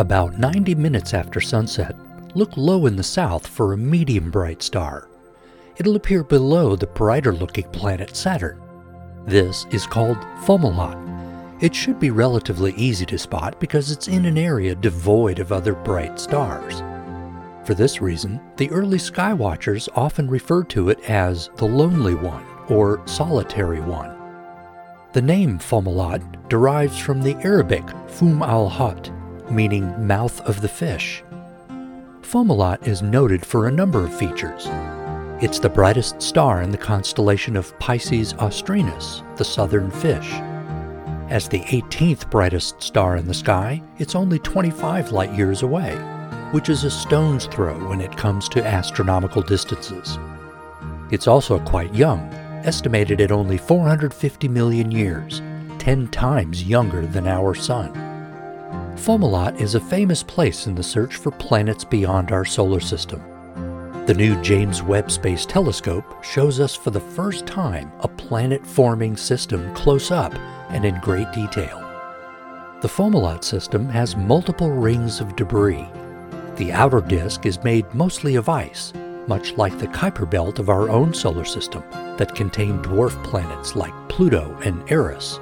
About 90 minutes after sunset, look low in the south for a medium bright star. It'll appear below the brighter looking planet Saturn. This is called Fomalhaut. It should be relatively easy to spot because it's in an area devoid of other bright stars. For this reason, the early skywatchers often referred to it as the Lonely One or Solitary One. The name Fomalhaut derives from the Arabic Fum al-Hat, meaning mouth of the fish. Fomalhaut is noted for a number of features. It's the brightest star in the constellation of Pisces Austrinus, the southern fish. As the 18th brightest star in the sky, it's only 25 light years away, which is a stone's throw when it comes to astronomical distances. It's also quite young, estimated at only 450 million years, 10 times younger than our Sun. Fomalhaut is a famous place in the search for planets beyond our solar system. The new James Webb Space Telescope shows us for the first time a planet forming system close up and in great detail. The Fomalhaut system has multiple rings of debris. The outer disk is made mostly of ice, much like the Kuiper belt of our own solar system that contain dwarf planets like Pluto and Eris.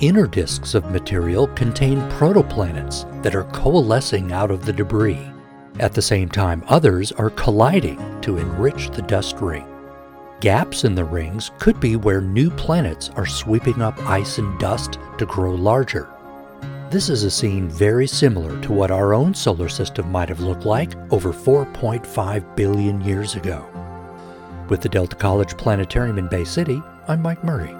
Inner disks of material contain protoplanets that are coalescing out of the debris. At the same time, others are colliding to enrich the dust ring. Gaps in the rings could be where new planets are sweeping up ice and dust to grow larger. This is a scene very similar to what our own solar system might have looked like over 4.5 billion years ago. With the Delta College Planetarium in Bay City, I'm Mike Murray.